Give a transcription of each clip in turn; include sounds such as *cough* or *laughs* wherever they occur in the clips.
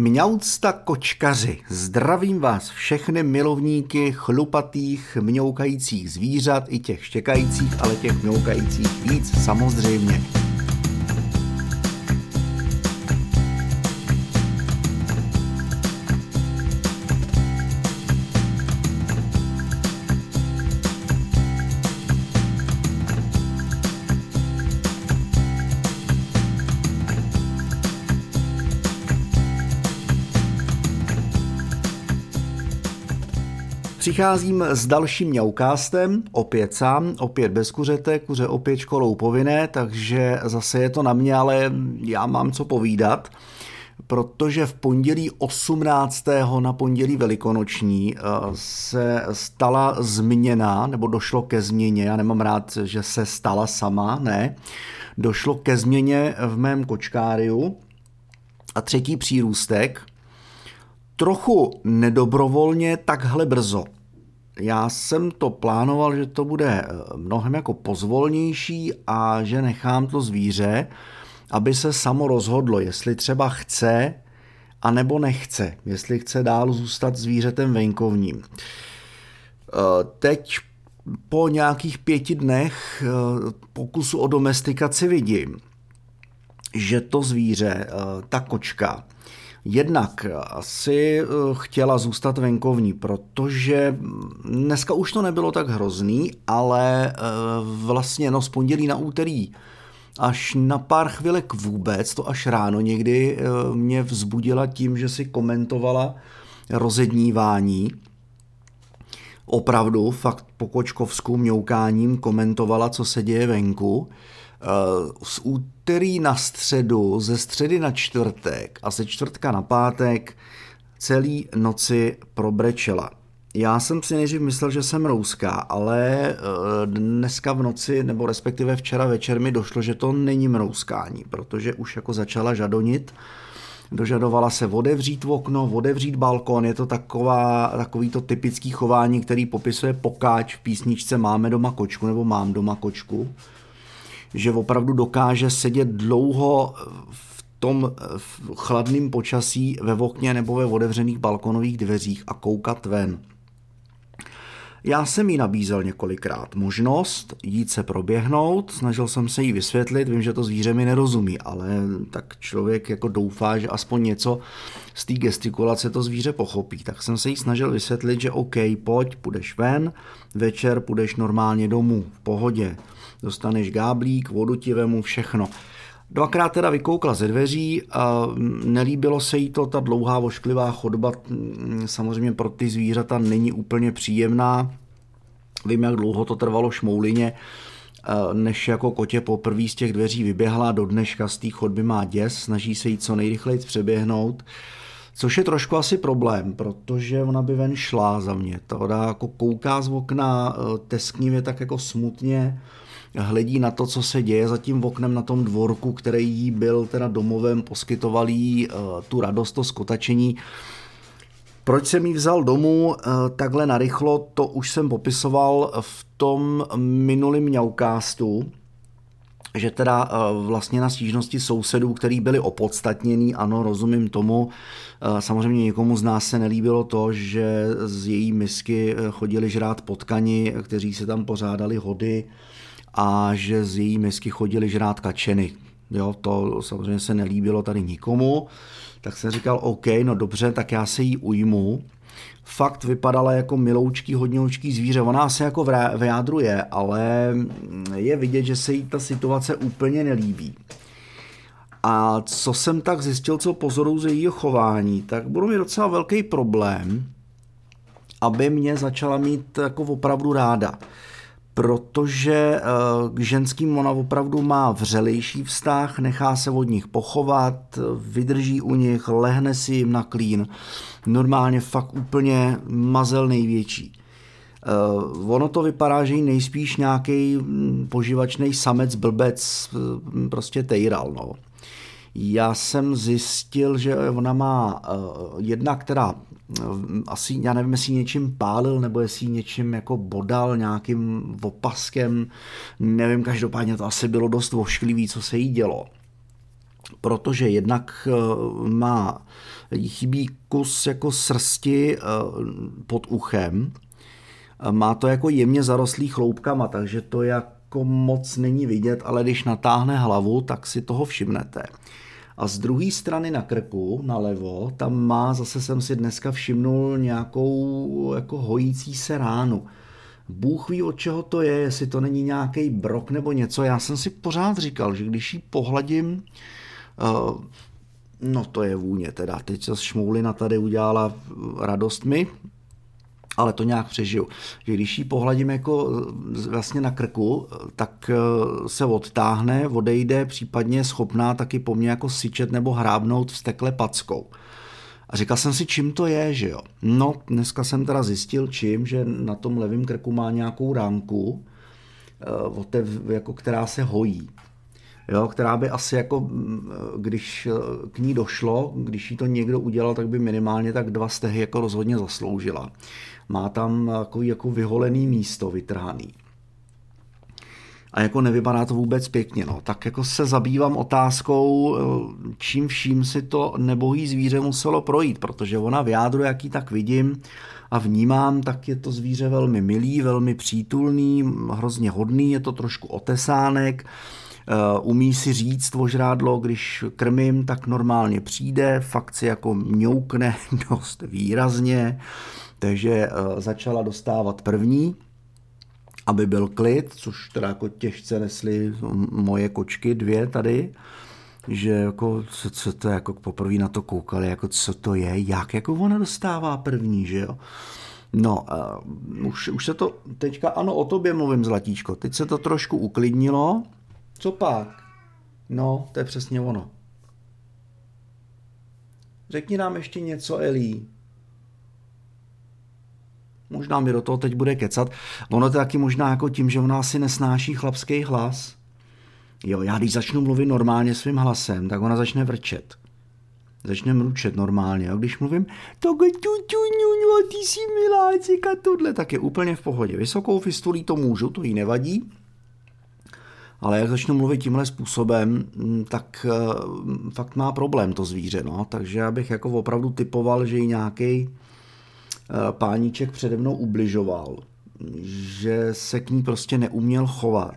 Mňaucta kočkaři, zdravím vás všechny milovníky chlupatých mňoukajících zvířat, i těch štěkajících, ale těch mňoukajících víc samozřejmě. Přicházím s dalším mňaukástem, opět sám, opět bez kuřete, kuře opět školou povinné, takže zase je to na mě, ale já mám co povídat protože v pondělí 18. na pondělí velikonoční eh, se stala změna, nebo došlo ke změně, já nemám rád, že se stala sama, ne, došlo ke změně v mém kočkáriu a třetí přírůstek, trochu nedobrovolně takhle brzo. Já jsem to plánoval, že to bude eh, mnohem jako pozvolnější a že nechám to zvíře, aby se samo rozhodlo, jestli třeba chce a nebo nechce, jestli chce dál zůstat zvířetem venkovním. Eh, teď po nějakých pěti dnech eh, pokusu o domestikaci vidím, že to zvíře, ta kočka, Jednak asi eh, chtěla zůstat venkovní, protože dneska už to nebylo tak hrozný, ale eh, vlastně no z pondělí na úterý až na pár chvilek vůbec, to až ráno někdy eh, mě vzbudila tím, že si komentovala rozednívání. Opravdu, fakt po kočkovsku mňoukáním komentovala, co se děje venku. Z úterý na středu, ze středy na čtvrtek a ze čtvrtka na pátek celý noci probrečela. Já jsem si nejdřív myslel, že jsem rouská, ale eh, dneska v noci, nebo respektive včera večer mi došlo, že to není mrouskání, protože už jako začala žadonit. Dožadovala se otevřít okno, otevřít balkon, je to taková, takový to typický chování, který popisuje pokáč v písničce Máme doma kočku nebo Mám doma kočku že opravdu dokáže sedět dlouho v tom chladném počasí ve okně nebo ve otevřených balkonových dveřích a koukat ven. Já jsem jí nabízel několikrát možnost jít se proběhnout, snažil jsem se jí vysvětlit, vím, že to zvíře mi nerozumí, ale tak člověk jako doufá, že aspoň něco z té gestikulace to zvíře pochopí. Tak jsem se jí snažil vysvětlit, že OK, pojď, půjdeš ven, večer půjdeš normálně domů, v pohodě dostaneš gáblík, vodu ti vemu, všechno. Dvakrát teda vykoukla ze dveří a nelíbilo se jí to, ta dlouhá vošklivá chodba samozřejmě pro ty zvířata není úplně příjemná. Vím, jak dlouho to trvalo šmoulině, než jako kotě poprvé z těch dveří vyběhla, do dneška z té chodby má děs, snaží se jí co nejrychleji přeběhnout. Což je trošku asi problém, protože ona by ven šla za mě. Ta voda jako kouká z okna, e, tesknivě tak jako smutně, hledí na to, co se děje za tím oknem na tom dvorku, který jí byl teda domovem, poskytoval jí uh, tu radost, to skotačení. Proč jsem ji vzal domů uh, takhle narychlo, to už jsem popisoval v tom minulém mňaukástu, že teda uh, vlastně na stížnosti sousedů, který byli opodstatněný, ano, rozumím tomu, Samozřejmě někomu z nás se nelíbilo to, že z její misky chodili žrát potkani, kteří se tam pořádali hody, a že z její misky chodili žrát kačeny. Jo, to samozřejmě se nelíbilo tady nikomu, tak jsem říkal, OK, no dobře, tak já se jí ujmu. Fakt vypadala jako miloučký, hodňoučký zvíře. Ona se jako v jádru je, ale je vidět, že se jí ta situace úplně nelíbí. A co jsem tak zjistil, co pozoruju ze jejího chování, tak budu mít docela velký problém, aby mě začala mít jako opravdu ráda protože eh, k ženským ona opravdu má vřelejší vztah, nechá se od nich pochovat, vydrží u nich, lehne si jim na klín. Normálně fakt úplně mazel největší. Uh, ono to vypadá, že nejspíš nějaký hm, poživačný samec, blbec, hm, prostě tejral. No. Já jsem zjistil, že ona má uh, jedna, která asi, já nevím, jestli něčím pálil, nebo jestli něčím jako bodal nějakým opaskem, nevím, každopádně to asi bylo dost vošklivý, co se jí dělo. protože jednak má chybí kus jako srsti pod uchem, má to jako jemně zarostlý chloupkama, takže to jako moc není vidět, ale když natáhne hlavu, tak si toho všimnete. A z druhé strany na krku, nalevo, tam má, zase jsem si dneska všimnul nějakou jako hojící se ránu. Bůh ví, od čeho to je, jestli to není nějaký brok nebo něco. Já jsem si pořád říkal, že když ji pohladím, uh, no to je vůně teda, teď se šmoulina tady udělala radost mi, ale to nějak přežiju. Že když ji pohladím jako eh, vlastně na krku, tak eh, se odtáhne, odejde, případně schopná taky po mně jako syčet nebo hrábnout vstekle packou. A říkal jsem si, čím to je, že jo. No, dneska jsem teda zjistil, čím, že na tom levém krku má nějakou ránku, eh, jako která se hojí jo, která by asi jako, mm, když eh, k ní došlo, když jí to někdo udělal, tak by minimálně tak dva stehy jako rozhodně zasloužila. Má tam takový jako vyholený místo vytrhaný. A jako nevypadá to vůbec pěkně. No. Tak jako se zabývám otázkou, eh, čím vším si to nebohý zvíře muselo projít, protože ona v jádru, jaký tak vidím a vnímám, tak je to zvíře velmi milý, velmi přítulný, hrozně hodný, je to trošku otesánek, umí si říct vožrádlo, když krmím, tak normálně přijde, fakt si jako mňoukne *laughs* dost výrazně, takže eh, začala dostávat první, aby byl klid, což teda jako těžce nesly moje kočky, dvě tady, že jako, co, co to jako poprvé na to koukali, jako co to je, jak jako ona dostává první, že jo. No, uh, už, už se to teďka, ano, o tobě mluvím, Zlatíčko, teď se to trošku uklidnilo, co pak? No, to je přesně ono. Řekni nám ještě něco, Elí. Možná mi do toho teď bude kecat. Ono to taky možná jako tím, že ona asi nesnáší chlapský hlas. Jo, já když začnu mluvit normálně svým hlasem, tak ona začne vrčet. Začne mručet normálně. Jo? Když mluvím, nu, ty jsi miláček a tohle, tak je úplně v pohodě. Vysokou fistulí to můžu, to jí nevadí ale jak začnu mluvit tímhle způsobem, mm, tak eh, fakt má problém to zvíře, no. takže já bych jako opravdu typoval, že ji nějaký eh, páníček přede mnou ubližoval, že se k ní prostě neuměl chovat.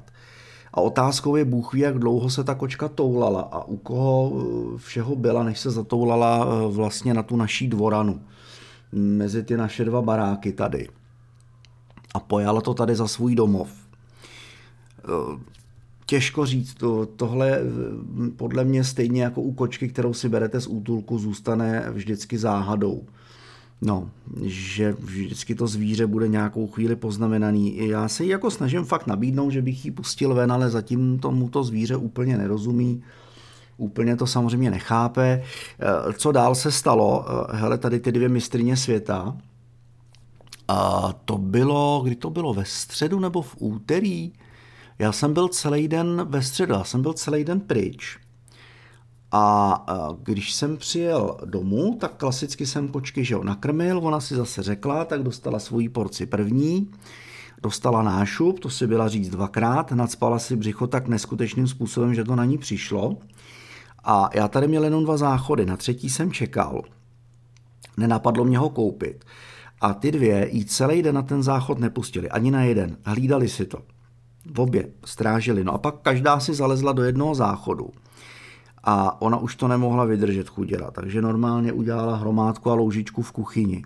A otázkou je, Bůh ví, jak dlouho se ta kočka toulala a u koho eh, všeho byla, než se zatoulala vlastně na tu naší dvoranu. Mezi ty naše dva baráky tady. A pojala to tady za svůj domov těžko říct. To, tohle podle mě stejně jako u kočky, kterou si berete z útulku, zůstane vždycky záhadou. No, že vždycky to zvíře bude nějakou chvíli poznamenaný. Já se jí jako snažím fakt nabídnout, že bych ji pustil ven, ale zatím tomu to zvíře úplně nerozumí. Úplně to samozřejmě nechápe. Co dál se stalo? Hele, tady ty dvě mistrině světa. A to bylo, kdy to bylo, ve středu nebo v úterý? Já jsem byl celý den ve středu, já jsem byl celý den pryč. A když jsem přijel domů, tak klasicky jsem kočky že jo, nakrmil, ona si zase řekla, tak dostala svoji porci první, dostala nášup, to si byla říct dvakrát, nadspala si břicho tak neskutečným způsobem, že to na ní přišlo. A já tady měl jenom dva záchody, na třetí jsem čekal. Nenapadlo mě ho koupit. A ty dvě jí celý den na ten záchod nepustili, ani na jeden. Hlídali si to. V obě strážili. No a pak každá si zalezla do jednoho záchodu. A ona už to nemohla vydržet chuděla, takže normálně udělala hromádku a loužičku v kuchyni.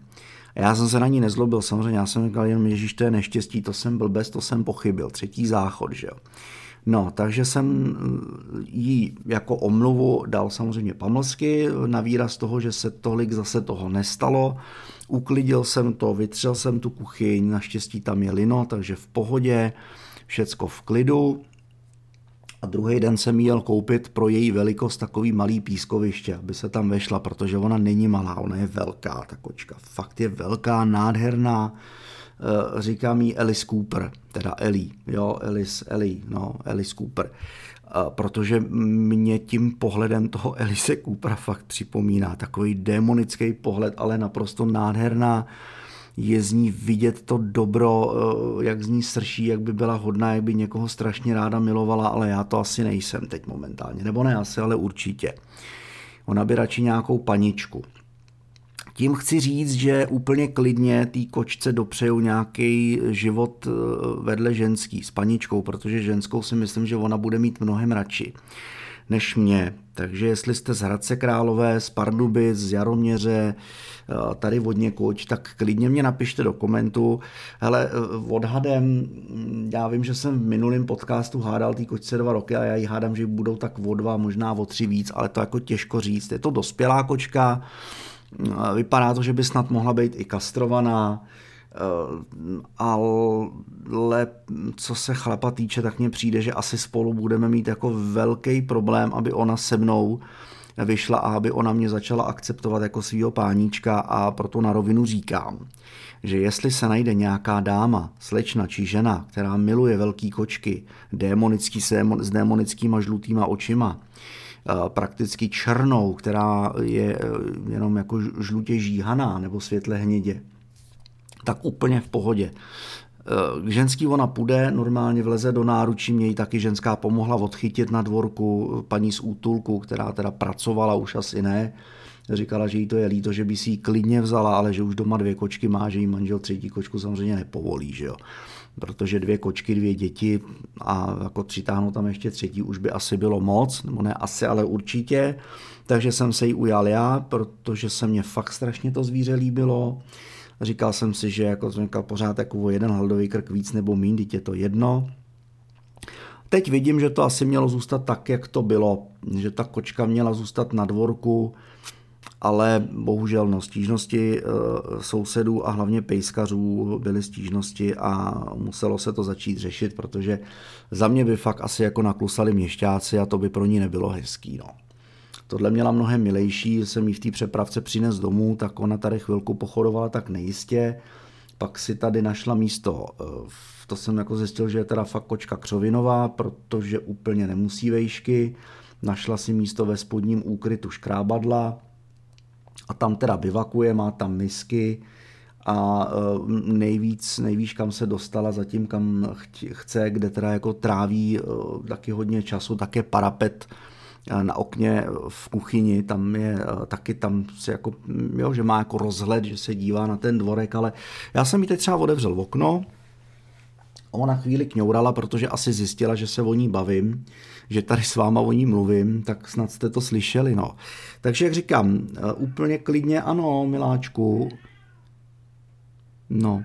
A já jsem se na ní nezlobil, samozřejmě, já jsem říkal jenom, že to je neštěstí, to jsem byl bez, to jsem pochybil, třetí záchod, že jo. No, takže jsem jí jako omluvu dal samozřejmě pamlsky na výraz toho, že se tolik zase toho nestalo. Uklidil jsem to, vytřel jsem tu kuchyň, naštěstí tam je lino, takže v pohodě všecko v klidu. A druhý den jsem jel koupit pro její velikost takový malý pískoviště, aby se tam vešla, protože ona není malá, ona je velká, ta kočka. Fakt je velká, nádherná. Eh, říkám jí Alice Cooper, teda Ellie, jo, Alice, Ellie, no, Alice Cooper. Protože mě tím pohledem toho Elise Coopera fakt připomíná takový démonický pohled, ale naprosto nádherná je z ní vidět to dobro, eh, jak z ní srší, jak by byla hodná, jak by někoho strašně ráda milovala, ale já to asi nejsem teď momentálně. Nebo ne asi, ale určitě. Ona by radši nějakou paničku. Tím chci říct, že úplně klidně té kočce dopřeju nějaký život eh, vedle ženský s paničkou, protože ženskou si myslím, že ona bude mít mnohem radši než mě. Takže jestli jste z Hradce Králové, z Pardubic, z Jaroměře, eh, tady od někoč, tak klidně mě napište do komentu. Hele, eh, odhadem, mm, já vím, že jsem v minulém podcastu hádal ty kočce dva roky a já ji hádám, že budou tak o dva, možná o tři víc, ale to jako těžko říct. Je to dospělá kočka, Vypadá to, že by snad mohla být i kastrovaná, ale co se chlapa týče, tak mně přijde, že asi spolu budeme mít jako velký problém, aby ona se mnou vyšla a aby ona mě začala akceptovat jako svýho páníčka a proto na rovinu říkám, že jestli se najde nějaká dáma, slečna či žena, která miluje velký kočky, démonický s démonickýma žlutýma očima, Eh, prakticky černou, která je eh, jenom jako žlutě žíhaná nebo světle hnědě, tak úplně v pohodě. K eh, ženský ona půjde, normálně vleze do náručí, mě ji taky ženská pomohla odchytit na dvorku, paní z útulku, která teda pracovala, už asi ne, říkala, že jí to je líto, že by si ji klidně vzala, ale že už doma dvě kočky má, že jí manžel třetí kočku samozřejmě nepovolí, že jo protože dvě kočky, dvě děti a jako přitáhnout tam ještě třetí už by asi bylo moc, nebo ne asi, ale určitě. Takže jsem se jí ujal já, protože se mně fakt strašně to zvíře líbilo. Říkal jsem si, že jako jsem říkal pořád jako o jeden hladový krk víc nebo mín, je to jedno. Teď vidím, že to asi mělo zůstat tak, jak to bylo, že ta kočka měla zůstat na dvorku, ale bohužel no, stížnosti eh, sousedů a hlavně pejskařů byly stížnosti a muselo se to začít řešit, protože za mě by fakt asi jako naklusali měšťáci a to by pro ní nebylo hezký. No. Tohle měla mnohem milejší, jsem jí v té přepravce přines domů, tak ona tady chvilku pochodovala tak nejistě, pak si tady našla místo. Eh, to jsem jako zjistil, že je teda fakt kočka křovinová, protože úplně nemusí vejšky. Našla si místo ve spodním úkrytu škrábadla, a tam teda bivakuje, má tam misky a e, nejvíc, nejvíc kam se dostala zatím, kam chce, kde teda jako tráví e, taky hodně času, tak je parapet na okně v kuchyni, tam je taky tam se jako, jo, že má jako rozhled, že se dívá na ten dvorek, ale já jsem jí teď třeba otevřel okno, ona chvíli kňourala, protože asi zjistila, že se o ní bavím, že tady s váma o ní mluvím, tak snad jste to slyšeli. No. Takže jak říkám, eh, úplně klidně ano, miláčku. No.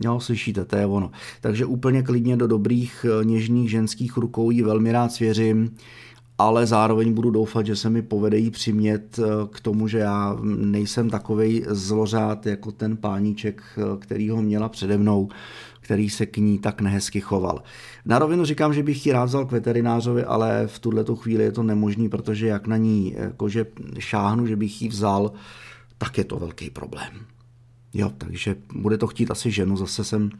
Jo, slyšíte, to je ono. Takže úplně klidně do dobrých, eh, něžných ženských rukou jí velmi rád svěřím ale zároveň budu doufat, že se mi povede jí přimět eh, k tomu, že já nejsem takovej zlořád jako ten páníček, eh, který ho měla přede mnou, který se k ní tak nehezky choval. Na rovinu říkám, že bych ji rád vzal k veterinářovi, ale v tuhle chvíli je to nemožný, protože jak na ní jakože šáhnu, že bych ji vzal, tak je to velký problém. Jo, takže bude to chtít asi ženu, zase jsem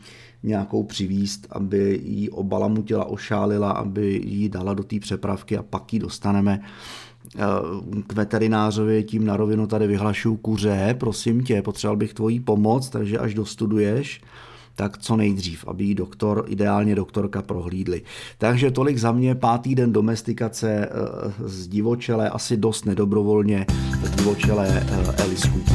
nějakou přivíst, aby ji obalamutila, ošálila, aby ji dala do té přepravky a pak ji dostaneme eh, k veterinářovi, tím na rovinu tady vyhlašuju kuře, prosím tě, potřeboval bych tvoji pomoc, takže až dostuduješ, tak co nejdřív, aby doktor, ideálně doktorka prohlídli. Takže tolik za mě, pátý den domestikace eh, z divočele, asi dost nedobrovolně divočele eh, Alice Cooper.